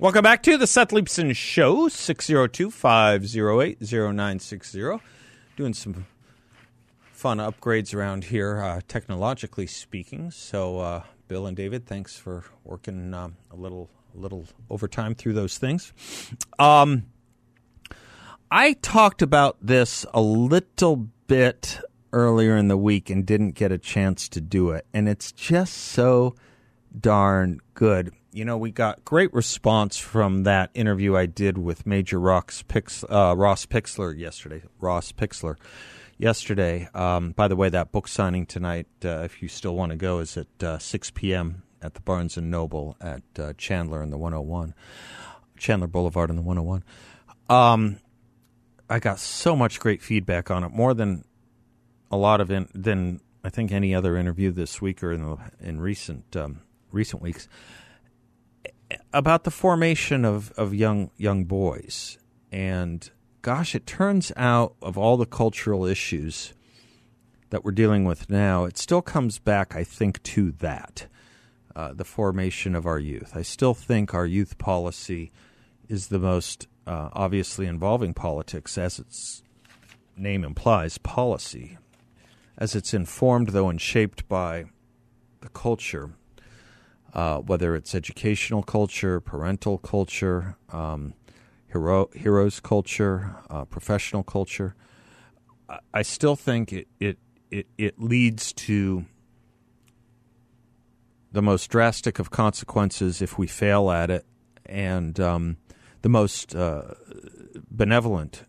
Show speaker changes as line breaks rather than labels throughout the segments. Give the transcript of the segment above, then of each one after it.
Welcome back to the Seth Leibsohn Show, 602 508 0960. Doing some fun upgrades around here, uh, technologically speaking. So, uh, Bill and David, thanks for working um, a little a little overtime through those things. Um, I talked about this a little bit earlier in the week and didn't get a chance to do it. And it's just so darn good you know, we got great response from that interview I did with Major Ross, Pix, uh, Ross Pixler yesterday. Ross Pixler yesterday. Um, by the way, that book signing tonight, uh, if you still want to go, is at uh, 6 p.m. at the Barnes and Noble at uh, Chandler in the 101, Chandler Boulevard in the 101. Um, I got so much great feedback on it, more than a lot of in, than I think any other interview this week or in the, in recent um, recent weeks about the formation of, of young young boys. And gosh, it turns out of all the cultural issues that we're dealing with now, it still comes back, I think, to that uh, the formation of our youth. I still think our youth policy is the most uh, obviously involving politics, as its name implies, policy, as it's informed, though, and shaped by the culture uh, whether it's educational culture, parental culture, um, hero, heroes culture, uh, professional culture. I still think it, it, it, it leads to the most drastic of consequences if we fail at it, and um, the most uh, benevolent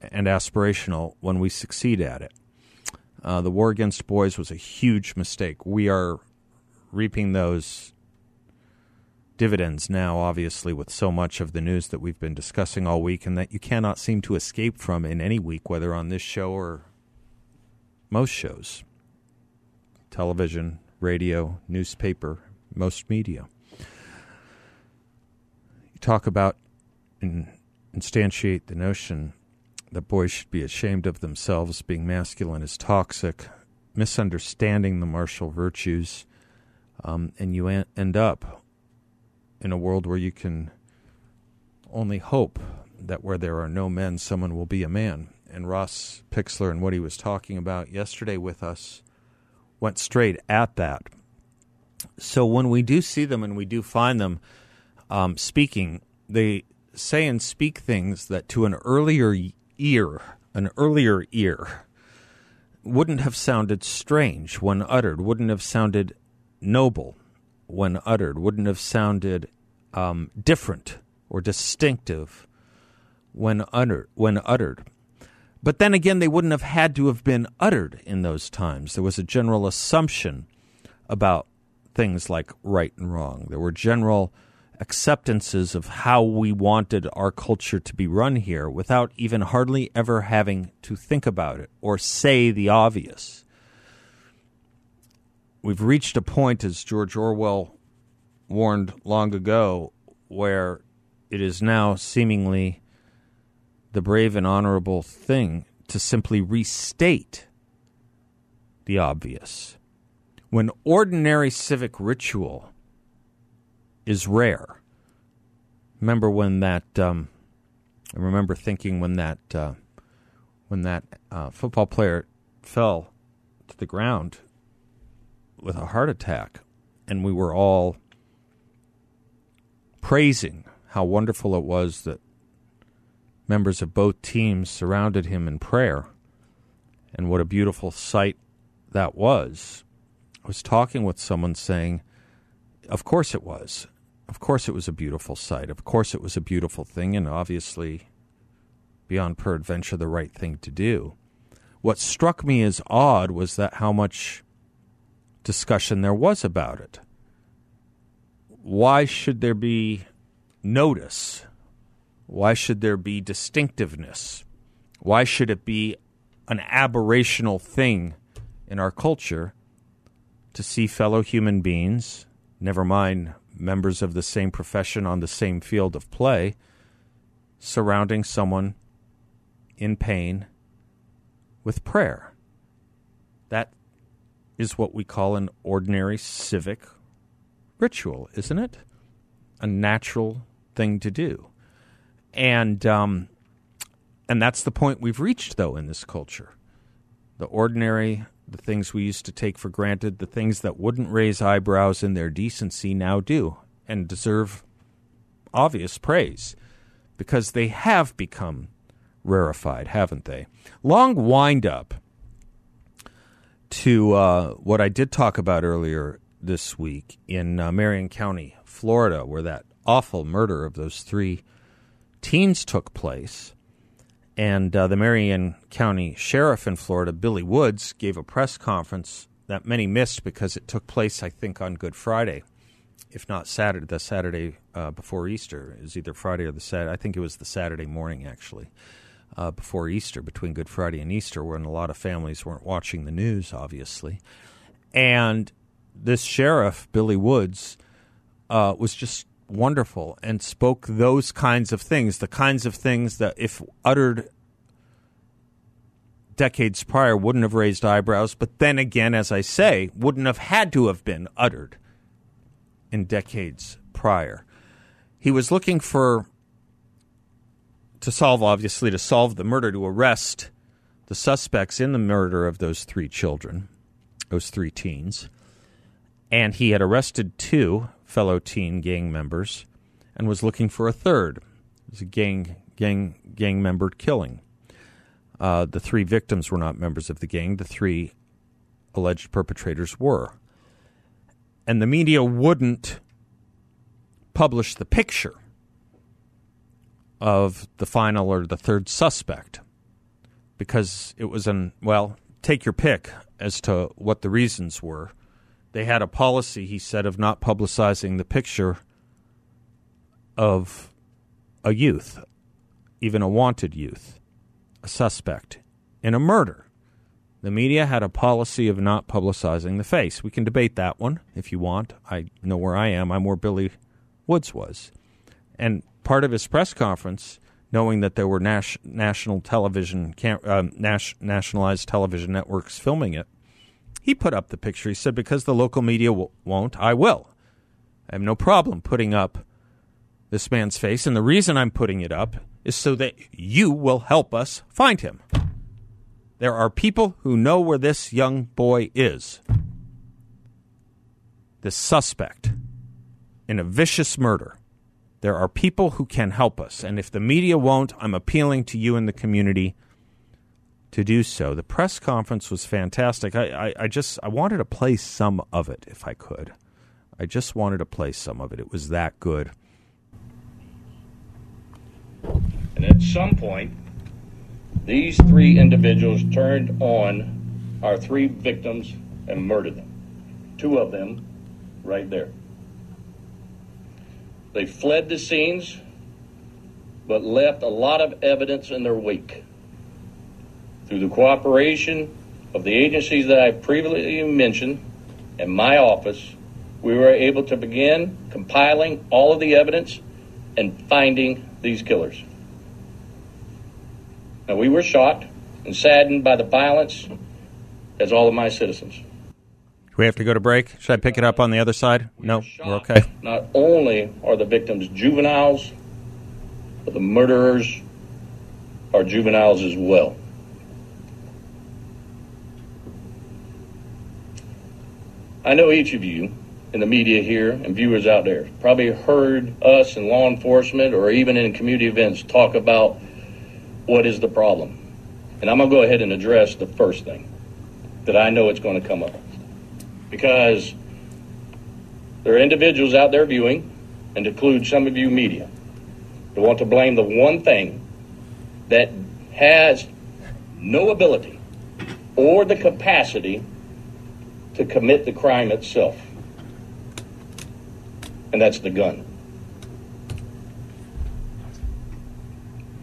and aspirational when we succeed at it. Uh, the war against boys was a huge mistake. We are reaping those dividends now, obviously, with so much of the news that we've been discussing all week and that you cannot seem to escape from in any week, whether on this show or most shows television, radio, newspaper, most media. You talk about and instantiate the notion that boys should be ashamed of themselves, being masculine is toxic, misunderstanding the martial virtues um, and you an- end up in a world where you can only hope that where there are no men, someone will be a man. And Ross Pixler and what he was talking about yesterday with us went straight at that. So when we do see them and we do find them um, speaking, they say and speak things that to an earlier ear, an earlier ear, wouldn't have sounded strange when uttered, wouldn't have sounded noble when uttered, wouldn't have sounded um, different or distinctive when uttered, when uttered. But then again, they wouldn't have had to have been uttered in those times. There was a general assumption about things like right and wrong. There were general acceptances of how we wanted our culture to be run here without even hardly ever having to think about it or say the obvious we've reached a point, as George Orwell warned long ago, where it is now seemingly the brave and honorable thing to simply restate the obvious. When ordinary civic ritual is rare. Remember when that? Um, I remember thinking when that uh, when that uh, football player fell to the ground with a heart attack, and we were all praising how wonderful it was that members of both teams surrounded him in prayer, and what a beautiful sight that was. I was talking with someone saying, Of course it was. Of course, it was a beautiful sight. Of course, it was a beautiful thing, and obviously, beyond peradventure, the right thing to do. What struck me as odd was that how much discussion there was about it. Why should there be notice? Why should there be distinctiveness? Why should it be an aberrational thing in our culture to see fellow human beings, never mind members of the same profession on the same field of play, surrounding someone in pain with prayer? Is what we call an ordinary civic ritual, isn't it? A natural thing to do. And um, and that's the point we've reached though in this culture. The ordinary, the things we used to take for granted, the things that wouldn't raise eyebrows in their decency now do and deserve obvious praise because they have become rarefied, haven't they? Long wind up to uh, what I did talk about earlier this week in uh, Marion County, Florida, where that awful murder of those three teens took place. And uh, the Marion County Sheriff in Florida, Billy Woods, gave a press conference that many missed because it took place, I think, on Good Friday, if not Saturday, the Saturday uh, before Easter. It was either Friday or the Saturday. I think it was the Saturday morning, actually uh, before Easter, between Good Friday and Easter, when a lot of families weren't watching the news, obviously. And this sheriff, Billy Woods, uh, was just wonderful and spoke those kinds of things, the kinds of things that, if uttered decades prior, wouldn't have raised eyebrows, but then again, as I say, wouldn't have had to have been uttered in decades prior. He was looking for to solve, obviously, to solve the murder, to arrest the suspects in the murder of those three children, those three teens. And he had arrested two fellow teen gang members and was looking for a third. It was a gang, gang, gang member killing. Uh, the three victims were not members of the gang, the three alleged perpetrators were. And the media wouldn't publish the picture of the final or the third suspect because it was an, well, take your pick as to what the reasons were. They had a policy, he said, of not publicizing the picture of a youth, even a wanted youth, a suspect in a murder. The media had a policy of not publicizing the face. We can debate that one if you want. I know where I am. I'm where Billy Woods was. And part of his press conference, knowing that there were nas- national television, cam- uh, nas- nationalized television networks filming it, he put up the picture. He said, "Because the local media w- won't, I will. I have no problem putting up this man's face, and the reason I'm putting it up is so that you will help us find him." There are people who know where this young boy is. The suspect in a vicious murder there are people who can help us. And if the media won't, I'm appealing to you in the community to do so. The press conference was fantastic. I, I, I, just I wanted to play some of it if I could. I just wanted to play some of it. It was that good.
And at some point, these three individuals turned on our three victims and murdered them. Two of them right there. They fled the scenes, but left a lot of evidence in their wake. Through the cooperation of the agencies that I previously mentioned and my office, we were able to begin compiling all of the evidence and finding these killers. Now, we were shocked and saddened by the violence, as all of my citizens
we have to go to break? Should I pick it up on the other side? No, we're okay.
Not only are the victims juveniles, but the murderers are juveniles as well. I know each of you in the media here and viewers out there probably heard us in law enforcement or even in community events talk about what is the problem. And I'm going to go ahead and address the first thing that I know it's going to come up because there are individuals out there viewing and include some of you media, to want to blame the one thing that has no ability or the capacity to commit the crime itself. And that's the gun.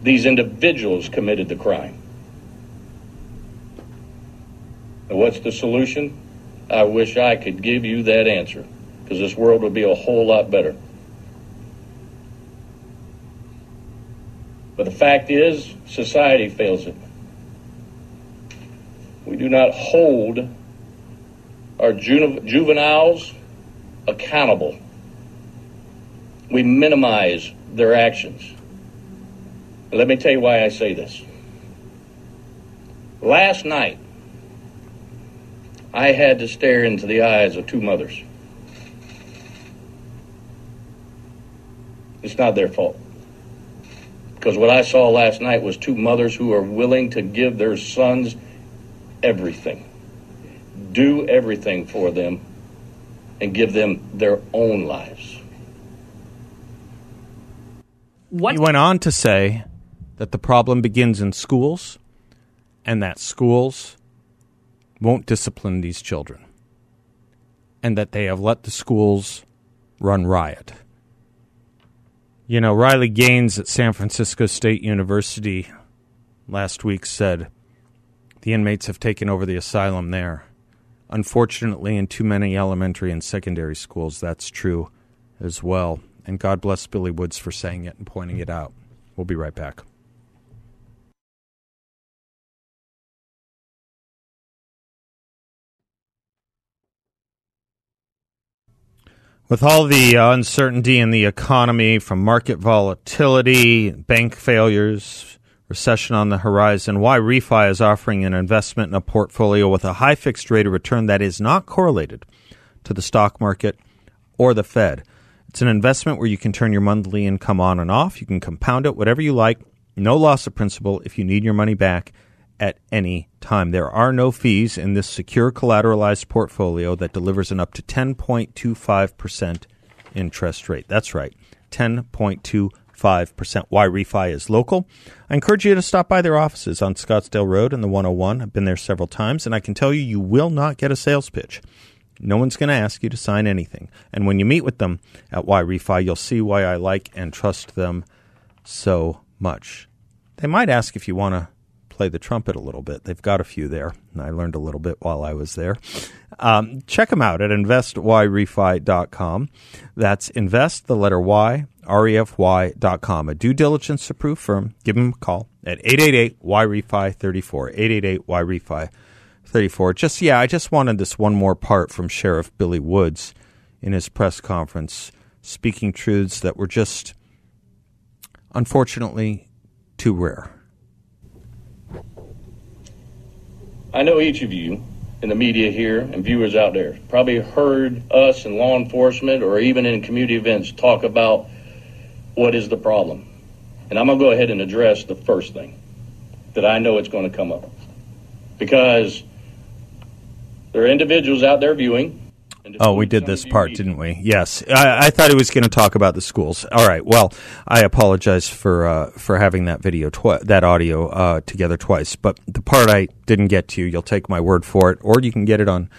These individuals committed the crime. And what's the solution? I wish I could give you that answer because this world would be a whole lot better. But the fact is, society fails it. We do not hold our ju- juveniles accountable. We minimize their actions. Let me tell you why I say this. Last night, I had to stare into the eyes of two mothers. It's not their fault. Because what I saw last night was two mothers who are willing to give their sons everything, do everything for them, and give them their own lives.
What? He went on to say that the problem begins in schools and that schools won't discipline these children and that they have let the schools run riot. You know, Riley Gaines at San Francisco State University last week said the inmates have taken over the asylum there. Unfortunately, in too many elementary and secondary schools, that's true as well. And God bless Billy Woods for saying it and pointing it out. We'll be right back. With all the uncertainty in the economy from market volatility, bank failures, recession on the horizon, YRefy is offering an investment in a portfolio with a high fixed rate of return that is not correlated to the stock market or the Fed. It's an investment where you can turn your monthly income on and off. You can compound it whatever you like, no loss of principal if you need your money back at any time. There are no fees in this secure collateralized portfolio that delivers an up to 10.25% interest rate. That's right, 10.25%. YRefy is local. I encourage you to stop by their offices on Scottsdale Road and the 101. I've been there several times, and I can tell you, you will not get a sales pitch. No one's going to ask you to sign anything. And when you meet with them at YRefy, you'll see why I like and trust them so much. They might ask if you want to play the trumpet a little bit. They've got a few there. I learned a little bit while I was there. Um, check them out at investyrefy.com. That's invest, the letter Y, R-E-F-Y.com. A due diligence approved firm. Give them a call at 888-YREFI34, 888-YREFI34. Just, yeah, I just wanted this one more part from Sheriff Billy Woods in his press conference, speaking truths that were just, unfortunately, too rare.
I know each of you in the media here and viewers out there probably heard us in law enforcement or even in community events talk about what is the problem. And I'm going to go ahead and address the first thing that I know it's going to come up. Because there are individuals out there viewing
Oh, we did this part, didn't we? Yes, I, I thought he was going to talk about the schools. All right. Well, I apologize for uh, for having that video, twi- that audio uh, together twice. But the part I didn't get to, you'll take my word for it, or you can get it on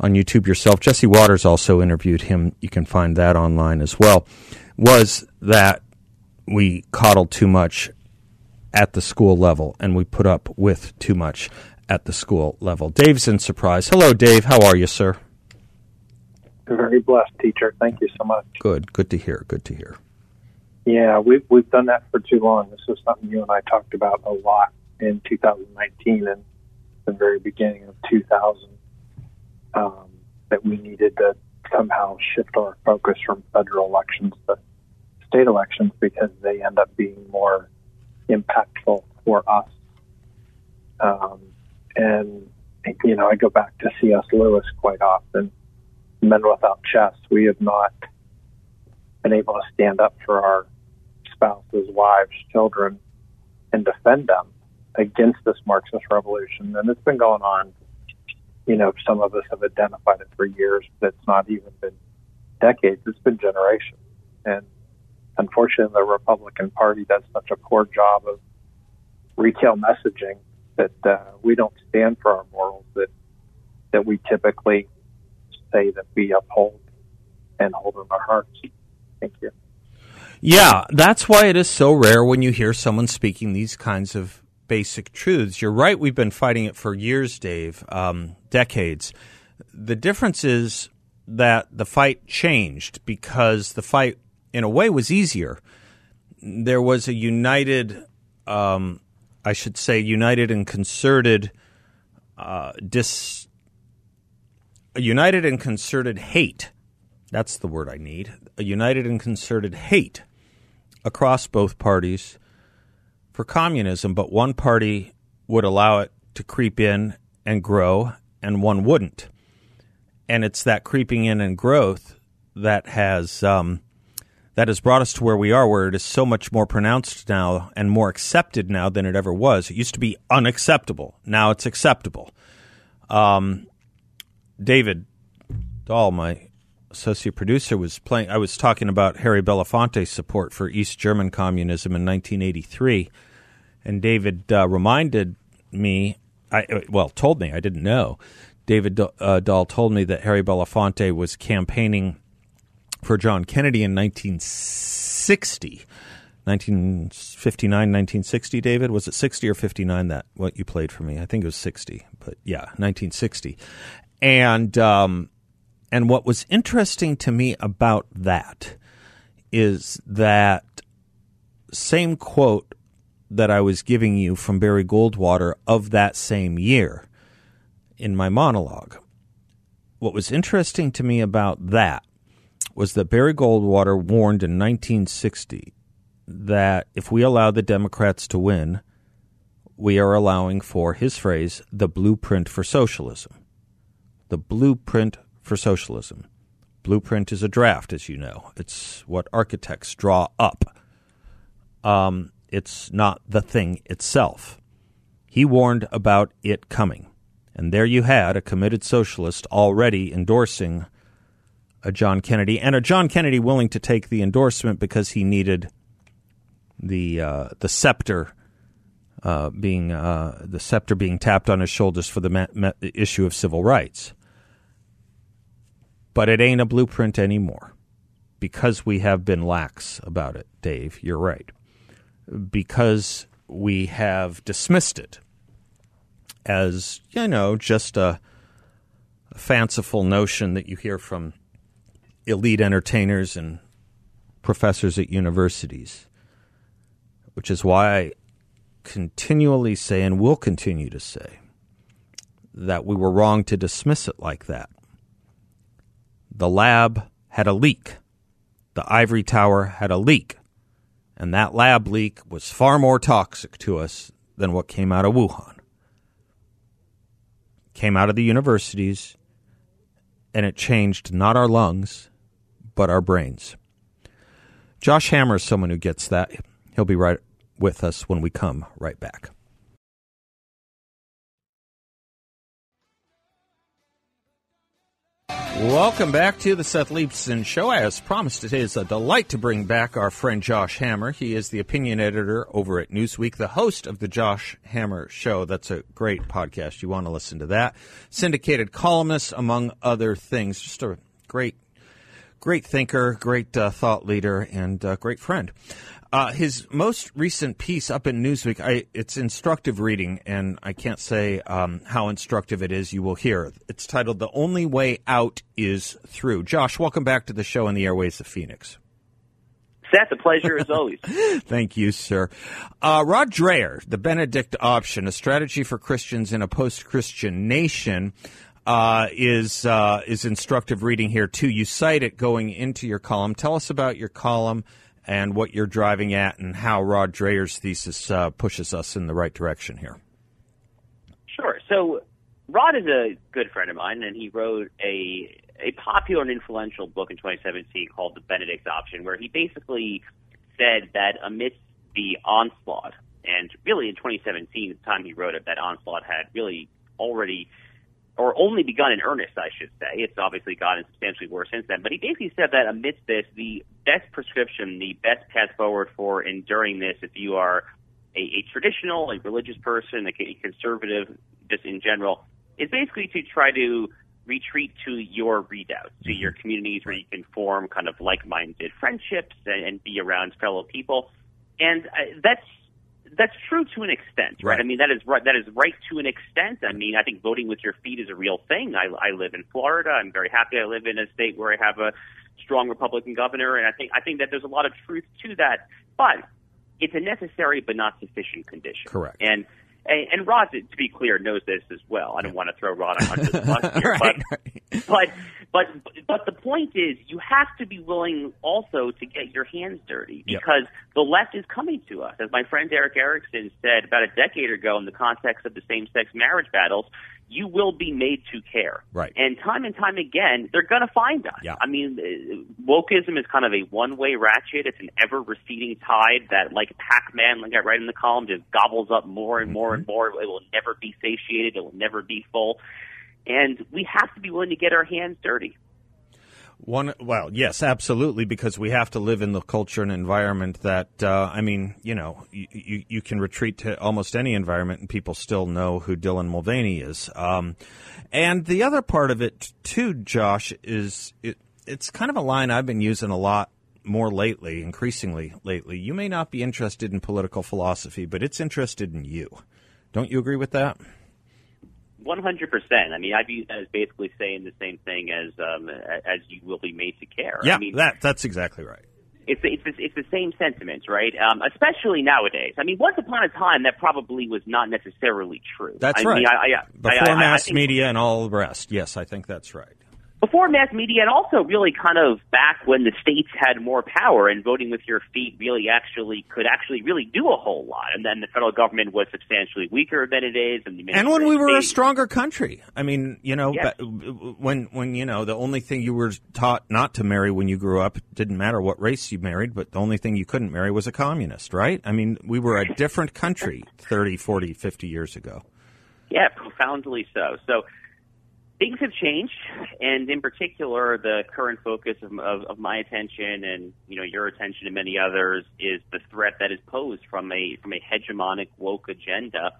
on YouTube yourself. Jesse Watters also interviewed him. You can find that online as well. Was that we coddled too much at the school level, and we put up with too much at the school level. Dave's in Surprise. Hello, Dave. How are you, sir?
Very blessed teacher. Thank you so much.
Good. Good to hear. Good to hear.
Yeah, we've we've done that for too long. This is something you and I talked about a lot in 2019 and the very beginning of 2000. Um, that we needed to somehow shift our focus from federal elections to state elections because they end up being more impactful for us. Um, and you know, I go back to C.S. Lewis quite often men without chest. We have not been able to stand up for our spouses, wives, children, and defend them against this Marxist revolution. And it's been going on. You know, some of us have identified it for years, but it's not even been decades. It's been generations. And unfortunately, the Republican Party does such a poor job of retail messaging that uh, we don't stand for our morals that that we typically say that we uphold and hold in our hearts. Thank you.
Yeah, that's why it is so rare when you hear someone speaking these kinds of basic truths. You're right, we've been fighting it for years, Dave, um, decades. The difference is that the fight changed because the fight, in a way, was easier. There was a united, um, I should say, united and concerted uh, dis, a united and concerted hate. That's the word I need. A united and concerted hate across both parties for communism, but one party would allow it to creep in and grow, and one wouldn't. And it's that creeping in and growth that has um, that has brought us to where we are, where it is so much more pronounced now and more accepted now than it ever was. It used to be unacceptable. Now it's acceptable. Um, David Dahl, my associate producer, was playing. I was talking about Harry Belafonte's support for East German communism in 1983, and David uh, reminded me. I uh, well told me I didn't know. David uh, Dahl told me that Harry Belafonte was campaigning for John Kennedy in 1960. 1959, 1960, David? Was it 60 or 59 that what you played for me? I think it was 60, but yeah, 1960. And um, and what was interesting to me about that is that same quote that I was giving you from Barry Goldwater of that same year in my monologue. What was interesting to me about that was that Barry Goldwater warned in 1960 that if we allow the Democrats to win, we are allowing for his phrase, the blueprint for socialism the blueprint for socialism. Blueprint is a draft, as you know. It's what architects draw up. Um, it's not the thing itself. He warned about it coming. And there you had a committed socialist already endorsing a John Kennedy, and a John Kennedy willing to take the endorsement because he needed the uh, the scepter uh, being uh, the scepter being tapped on his shoulders for the ma- ma- issue of civil rights. But it ain't a blueprint anymore because we have been lax about it, Dave. You're right. Because we have dismissed it as, you know, just a, a fanciful notion that you hear from elite entertainers and professors at universities, which is why continually say and will continue to say that we were wrong to dismiss it like that the lab had a leak. The ivory tower had a leak. And that lab leak was far more toxic to us than what came out of Wuhan. Came out of the universities, and it changed not our lungs, but our brains. Josh Hammer is someone who gets that. He'll be right with us when we come right back. Welcome back to the Seth Leibsohn Show. As promised, it is a delight to bring back our friend Josh Hammer. He is the opinion editor over at Newsweek, the host of the Josh Hammer Show. That's a great podcast. You want to listen to that. Syndicated columnist, among other things. Just a great, great thinker, great uh, thought leader, and uh, great friend. Uh, his most recent piece up in Newsweek, I, it's instructive reading, and I can't say um, how instructive it is. You will hear. It's titled "The Only Way Out Is Through." Josh, welcome back to the show in the airways of Phoenix.
Seth, a pleasure as always.
Thank you, sir. Uh, Rod Dreher, The Benedict Option, a strategy for Christians in a post-Christian nation, uh, is uh, is instructive reading here too. You cite it going into your column. Tell us about your column and what you're driving at and how Rod Dreher's thesis uh, pushes us in the right direction here.
Sure. So Rod is a good friend of mine, and he wrote a a popular and influential book in 2017 called The Benedict Option, where he basically said that amidst the onslaught, and really in 2017, the time he wrote it, that onslaught had really already or only begun in earnest, I should say. It's obviously gotten substantially worse since then. But he basically said that amidst this, the best prescription, the best path forward for enduring this, if you are a, a traditional, a religious person, a, a conservative, just in general, is basically to try to retreat to your readouts, to your communities where you can form kind of like-minded friendships and, and be around fellow people. And uh, that's that's true to an extent, right?
Right.
I mean, that is right. That is right to an extent. I mean, I think voting with your feet is a real thing. I, I live in Florida. I'm very happy. I live in a state where I have a strong Republican governor, and I think I think that there's a lot of truth to that. But it's a necessary but not sufficient condition.
Correct.
And and, and Rod, to be clear, knows this as well. I don't want to throw Rod under the bus here,
Right,
but, but but but the point is, you have to be willing also to get your hands dirty
Yep.
because the left is coming to us. As my friend Erick Erickson said about a decade ago in the context of the same-sex marriage battles, you will be made to care.
Right.
And time and time again, they're going to find us.
Yeah.
I mean, wokeism is kind of a one-way ratchet. It's an ever-receding tide that, like Pac-Man, like I write in the column, just gobbles up more and more and mm-hmm. more. It will never be satiated. It will never be full. And we have to be willing to get our hands dirty.
One, well, yes, absolutely, because we have to live in the culture and environment that, uh, I mean, you know, you, you, you can retreat to almost any environment and people still know who Dylan Mulvaney is. Um, and the other part of it, too, Josh, is it, it's kind of a line I've been using a lot more lately, increasingly lately. You may not be interested in political philosophy, but it's interested in you. Don't you agree with that?
One hundred percent. I mean, I view that as basically saying the same thing as um, as you will be made to care.
Yeah,
I mean,
that that's exactly right.
it's it's the, it's the same sentiment, right? Um, especially nowadays. I mean, once upon a time, that probably was not necessarily true.
That's
I
right.
Mean, I, I,
Before
I, I, I
mass media and all the rest. Yes, I think that's right.
Before mass media, and also really kind of back when the states had more power, and voting with your feet really actually could actually really do a whole lot. And then the federal government was substantially weaker than it is, and the
and when we were a stronger country. I mean, you know,
Yes.
when when you know the only thing you were taught not to marry when you grew up didn't matter what race you married, but the only thing you couldn't marry was a communist, right? I mean, we were a different country 30, 40, 50 years ago.
Yeah, profoundly so. So things have changed, and in particular, the current focus of, of, of my attention and you know your attention and many others is the threat that is posed from a from a hegemonic woke agenda.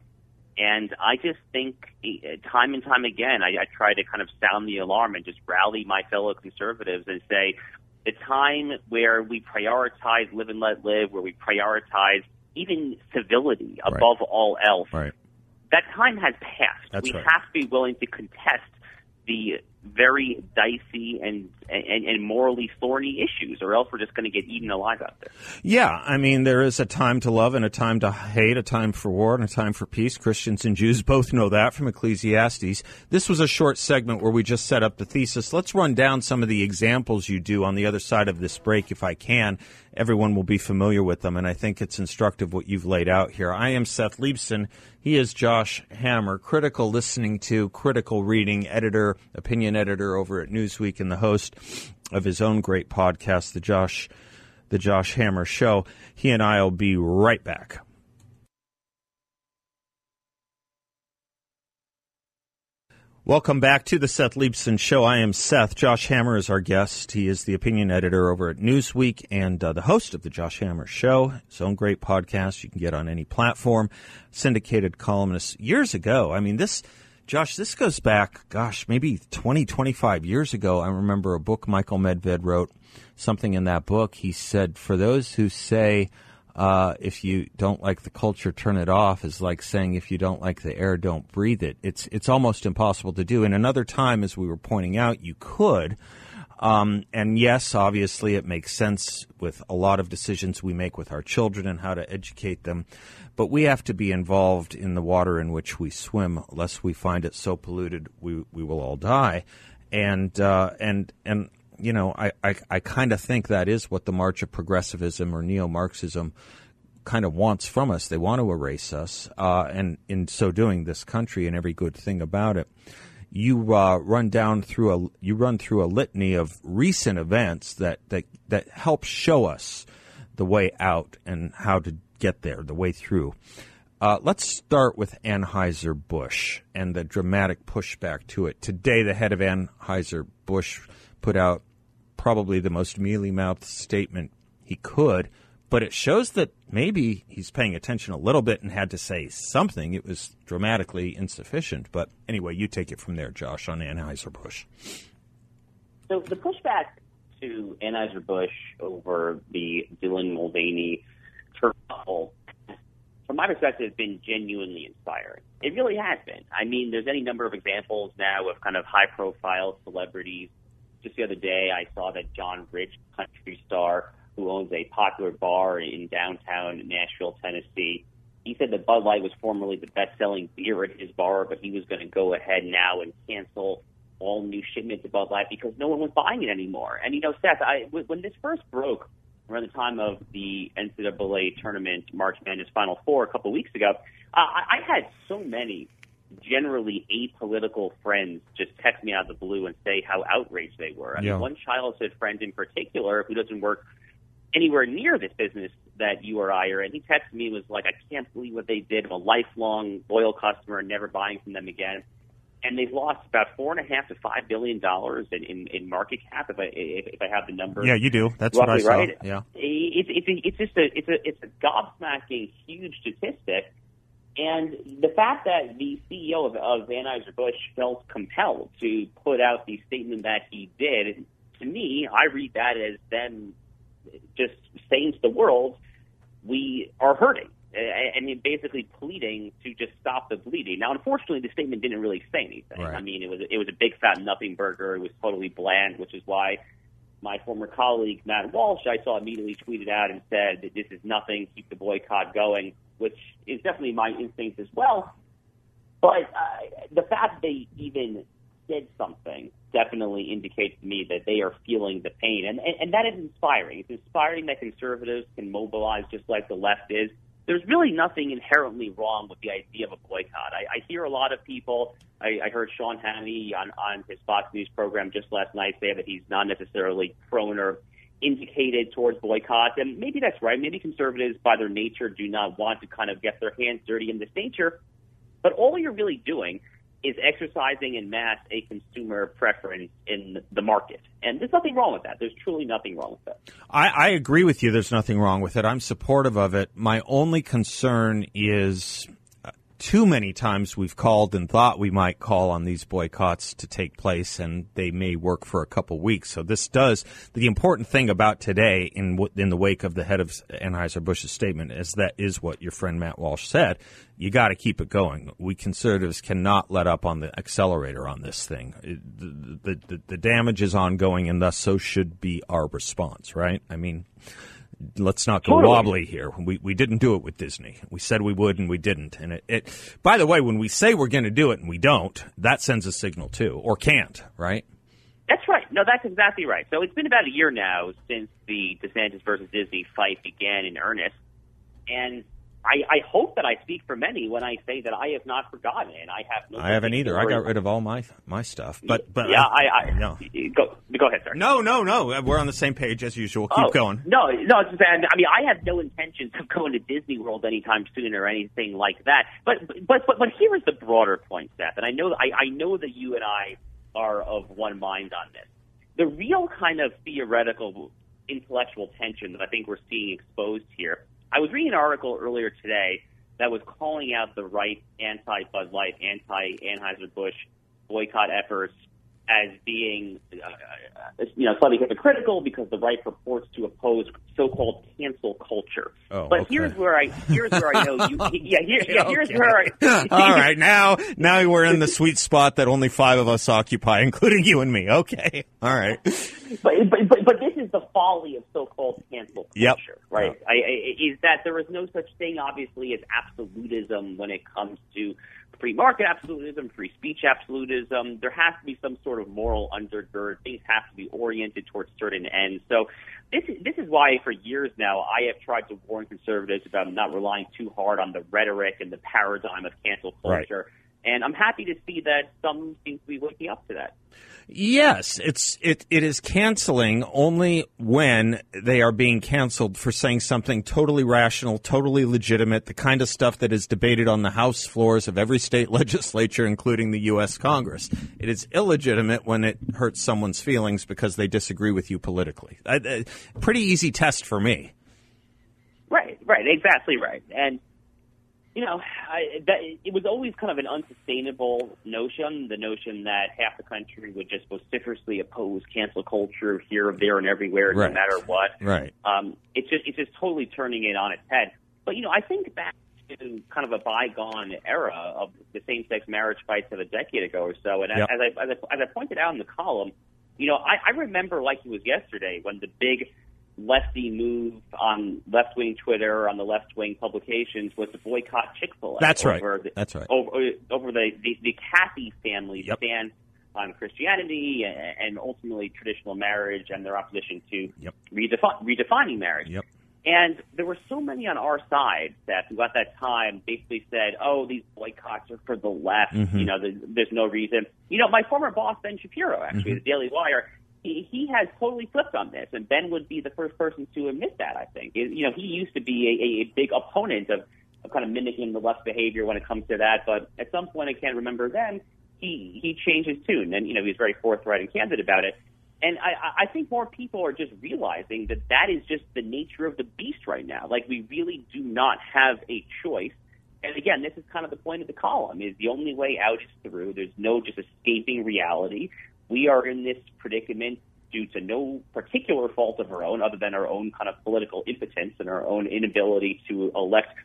And I just think eh, time and time again, I, I try to kind of sound the alarm and just rally my fellow conservatives and say, the time where we prioritize live and let live, where we prioritize even civility
Right.
above all else,
Right.
that time has passed.
That's
we
right.
have to be willing to contest the very dicey and, and, and morally thorny issues, or else we're just going to get eaten alive out there.
Yeah, I mean, there is a time to love and a time to hate, a time for war and a time for peace. Christians and Jews both know that from Ecclesiastes. This was a short segment where we just set up the thesis. Let's run down some of the examples you do on the other side of this break, if I can. Everyone will be familiar with them, and I think it's instructive what you've laid out here. I am Seth Leibsohn. He is Josh Hammer, critical listening to, critical reading editor, opinion editor over at Newsweek, and the host of his own great podcast, the Josh the Josh Hammer Show. He and I will be right back. Welcome back to the Seth Leibsohn Show. I am Seth. Josh Hammer is our guest. He is the opinion editor over at Newsweek and uh, the host of the Josh Hammer Show, his own great podcast you can get on any platform. Syndicated columnist years ago. I mean, this, Josh, this goes back, gosh, maybe 20, 25 years ago. I remember a book Michael Medved wrote, something in that book. He said, for those who say, uh, if you don't like the culture, turn it off is like saying if you don't like the air, don't breathe it. It's it's almost impossible to do. In another time, as we were pointing out, you could. Um, and yes, obviously, it makes sense with a lot of decisions we make with our children and how to educate them. But we have to be involved in the water in which we swim, lest we find it so polluted we we will all die. And uh, and and you know, I, I, I kind of think that is what the march of progressivism or neo Marxism kind of wants from us. They want to erase us, uh, and in so doing, this country and every good thing about it. You uh, run down through a you run through a litany of recent events that, that that help show us the way out and how to get there, the way through. Uh, let's start with Anheuser-Busch and the dramatic pushback to it. Today, the head of Anheuser-Busch put out probably the most mealy-mouthed statement he could, but it shows that maybe he's paying attention a little bit and had to say something. It was dramatically insufficient. But anyway, you take it from there, Josh, on Anheuser-Busch.
So the pushback to Anheuser-Busch over the Dylan Mulvaney kerfuffle from my perspective, has been genuinely inspiring. It really has been. I mean, there's any number of examples now of kind of high profile celebrities. Just the other day, I saw that John Rich, country star who owns a popular bar in downtown Nashville, Tennessee, he said that Bud Light was formerly the best selling beer at his bar, but he was going to go ahead now and cancel all new shipments of Bud Light because no one was buying it anymore. And, you know, Seth, I, when this first broke, around the time of the NCAA tournament, March Madness Final Four a couple of weeks ago, uh, I, I had so many generally apolitical friends just text me out of the blue and say how outraged they were. I
Yeah.
mean, one childhood friend in particular who doesn't work anywhere near this business that you or I are in, he texted me was like, I can't believe what they did. I'm a lifelong loyal customer and never buying from them again. And they've lost about four and a half to five billion dollars in, in, in market cap. If I if, if I have the number,
Yeah, you do. That's what I saw.
right.
Yeah.
It's it's a, it's just a it's a it's a gobsmacking huge statistic, and the fact that the CEO of, of Anheuser Busch felt compelled to put out the statement that he did, to me, I read that as them just saying to the world, we are hurting. And and basically pleading to just stop the bleeding. Now, unfortunately, the statement didn't really say anything.
Right.
I mean, it was it was a big fat nothing burger. It was totally bland, which is why my former colleague Matt Walsh, I saw immediately tweeted out and said that this is nothing, keep the boycott going, which is definitely my instinct as well. But uh, the fact they even said something definitely indicates to me that they are feeling the pain, and, and and that is inspiring. It's inspiring that conservatives can mobilize just like the left is. There's really nothing inherently wrong with the idea of a boycott. I, I hear a lot of people. I, I heard Sean Hannity on on his Fox News program just last night say that he's not necessarily prone or indicated towards boycott, and maybe that's right. Maybe conservatives, by their nature, do not want to kind of get their hands dirty in this nature. But all you're really doing is exercising in mass a consumer preference in the market. And there's nothing wrong with that. There's truly nothing wrong with that.
I, I agree with you. There's nothing wrong with it. I'm supportive of it. My only concern is too many times we've called and thought we might call on these boycotts to take place, and they may work for a couple weeks. So this does the important thing about today, in in the wake of the head of Anheuser Busch's statement, is that is what your friend Matt Walsh said. You got to keep it going. We conservatives cannot let up on the accelerator on this thing. The, the, the, the damage is ongoing, and thus so should be our response. Right? I mean let's not go
Totally.
wobbly here. We we didn't do it with Disney. We said we would and we didn't. And it, it by the way, when we say we're going to do it and we don't, that sends a signal too, or can't, right?
That's right. No, that's exactly right. So it's been about a year now since the DeSantis versus Disney fight began in earnest. And I, I hope that I speak for many when I say that I have not forgotten it. And I have no
I haven't either. I got rid of all my my stuff. But but
yeah, I, I
no.
go go ahead, sir.
No, no, no. We're on the same page as usual. Keep
Oh,
going.
No, no, it's just, I mean, I have no intentions of going to Disney World anytime soon or anything like that. But, but, but, but here is the broader point, Seth, and I know, I, I know that you and I are of one mind on this. The real kind of theoretical intellectual tension that I think we're seeing exposed here. I was reading an article earlier today that was calling out the right anti Bud Light, anti Anheuser Busch boycott efforts as being, uh, uh, you know, slightly hypocritical because the right purports to oppose so-called cancel culture.
Oh,
but
okay.
here's where I here's where I know you. Yeah, here, yeah here's
Okay.
where I.
all right, now now we're in the sweet spot that only five of us occupy, including you and me. Okay, all right.
But, but but but this is the folly of so-called cancel
Yep.
culture, right? I, I, is that there is no such thing, obviously, as absolutism when it comes to free market absolutism, free speech absolutism. There has to be some sort of moral undergird. Things have to be oriented towards certain ends. So this is, this is why for years now I have tried to warn conservatives about not relying too hard on the rhetoric and the paradigm of cancel
Right.
And I'm happy to see that some seem to be waking up to that.
Yes, it's it it is canceling only when they are being canceled for saying something totally rational, totally legitimate, the kind of stuff that is debated on the House floors of every state legislature, including the U.S. Congress. It is illegitimate when it hurts someone's feelings because they disagree with you politically. I, I, pretty easy test for me.
Right, right, exactly right, and you know, I, that, it was always kind of an unsustainable notion. The notion that half the country would just vociferously oppose cancel culture here, there, and everywhere,
Right.
no matter what.
Right.
Um, it's just it's just totally turning it on its head. But you know, I think back to kind of a bygone era of the same-sex marriage fights of a decade ago or so. And
Yep.
as, I, as I as I pointed out in the column, you know, I, I remember like it was yesterday when the big lefty move on left-wing Twitter, on the left-wing publications, was to boycott Chick-fil-A.
That's right.
The,
That's right.
Over, over the, the, the Cathy family's
Yep.
stand on Christianity and, and ultimately traditional marriage and their opposition to
Yep.
redefi- redefining marriage.
Yep.
And there were so many on our side that who at that time basically said, "Oh, these boycotts are for the left.
Mhm.
You know, there's, there's no reason." You know, my former boss Ben Shapiro, actually,
Mhm.
the Daily Wire, he, he has totally flipped on this, and Ben would be the first person to admit that. I think, It- you know, he used to be a, a, big opponent of, of kind of mimicking the left behavior when it comes to that, but at some point, I can't remember then, he he changed his tune, and you know, he was very forthright and candid about it. And I- I think more people are just realizing that that is just the nature of the beast right now. Like we really do not have a choice. And again, this is kind of the point of the column: is the only way out is through. There's no just escaping reality. We are in this predicament due to no particular fault of our own, other than our own kind of political impotence and our own inability to elect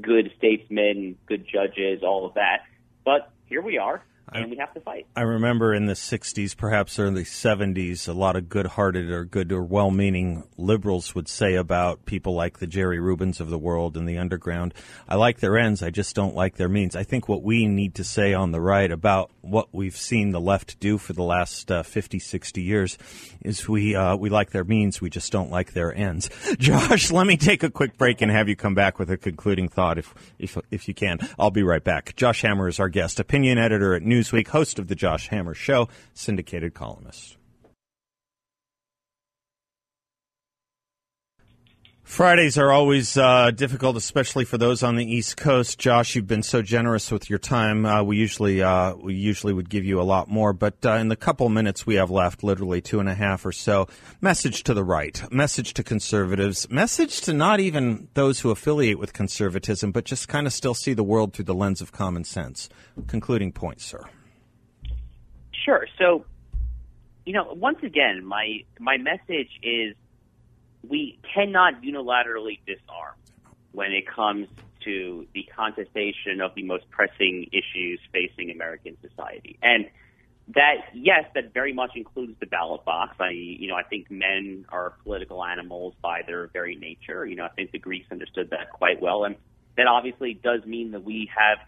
good statesmen, good judges, all of that. But here we are, and we have to fight.
I remember in the 60s, perhaps early 70s, a lot of good hearted or good or well meaning liberals would say about people like the Jerry Rubins of the world and the underground, I like their ends, I just don't like their means. I think what we need to say on the right about what we've seen the left do for the last uh, 50, 60 years is we, uh, we like their means, we just don't like their ends. Josh, let me take a quick break and have you come back with a concluding thought if, if, if you can. I'll be right back. Josh Hammer is our guest, opinion editor at Newsweek, host of The Josh Hammer Show, syndicated columnist. Fridays are always uh, difficult, especially for those on the East Coast. Josh, you've been so generous with your time. Uh, we usually uh, we usually would give you a lot more, but uh, in the couple minutes we have left, literally two and a half or so, message to the right, message to conservatives, message to not even those who affiliate with conservatism, but just kind of still see the world through the lens of common sense. Concluding point, sir.
Sure. So, you know, once again, my my message is we cannot unilaterally disarm when it comes to the contestation of the most pressing issues facing American society. And that yes, that very much includes the ballot box. I you know, I think men are political animals by their very nature. You know, I think the Greeks understood that quite well and that obviously does mean that we have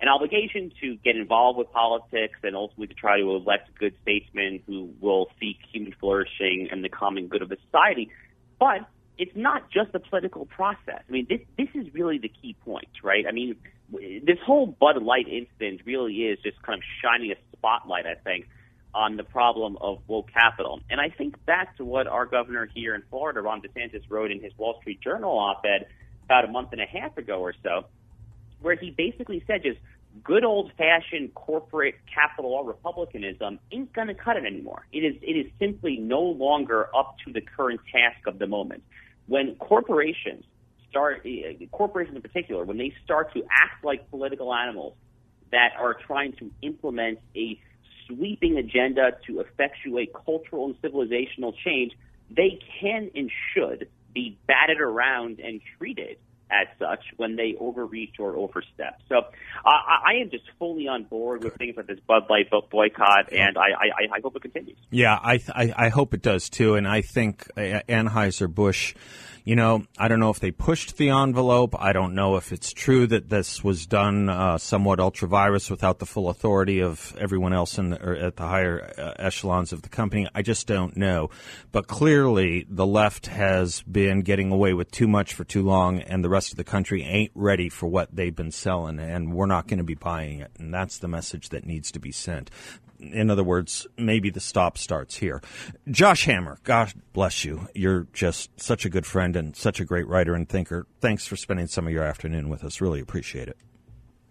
an obligation to get involved with politics and ultimately to try to elect good statesmen who will seek human flourishing and the common good of the society. But it's not just a political process. I mean, this this is really the key point, right? I mean, this whole Bud Light incident really is just kind of shining a spotlight, I think, on the problem of woke capital. And I think back to what our governor here in Florida, Ron DeSantis, wrote in his Wall Street Journal op-ed about a month and a half ago or so, where he basically said just good old fashioned corporate capital or republicanism ain't going to cut it anymore. It is it is simply no longer up to the current task of the moment. When corporations start uh, corporations in particular when they start to act like political animals that are trying to implement a sweeping agenda to effectuate cultural and civilizational change, they can and should be batted around and treated as such when they overreach or overstep. So uh, I, I am just fully on board with things like this Bud Light boycott, and I, I, I hope it continues.
Yeah, I, I I hope it does too, and I think uh, Anheuser Busch, you know, I don't know if they pushed the envelope. I don't know if it's true that this was done uh, somewhat ultra vires without the full authority of everyone else in the, at the higher uh, echelons of the company. I just don't know. But clearly, the left has been getting away with too much for too long, and the rest of the country ain't ready for what they've been selling, and we're not going to be buying it. And that's the message that needs to be sent in other words, maybe the stop starts here. Josh Hammer, God bless you. You're just such a good friend and such a great writer and thinker. Thanks for spending some of your afternoon with us. Really appreciate it.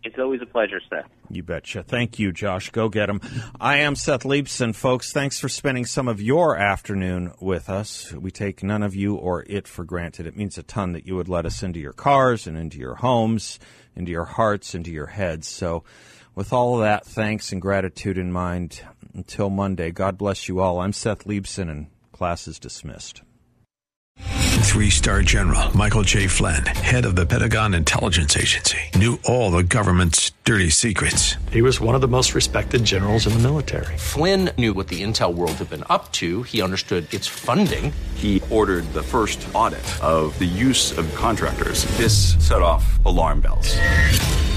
It's always a pleasure, Seth.
You betcha. Thank you, Josh. Go get him. I am Seth Leibsohn, folks. Thanks for spending some of your afternoon with us. We take none of you or it for granted. It means a ton that you would let us into your cars and into your homes, into your hearts, into your heads. So, with all of that thanks and gratitude in mind, until Monday, God bless you all. I'm Seth Leibsohn, and class is dismissed.
Three star general Michael J. Flynn, head of the Pentagon Intelligence Agency, knew all the government's dirty secrets.
He was one of the most respected generals in the military.
Flynn knew what the intel world had been up to, he understood its funding.
He ordered the first audit of the use of contractors. This set off alarm bells.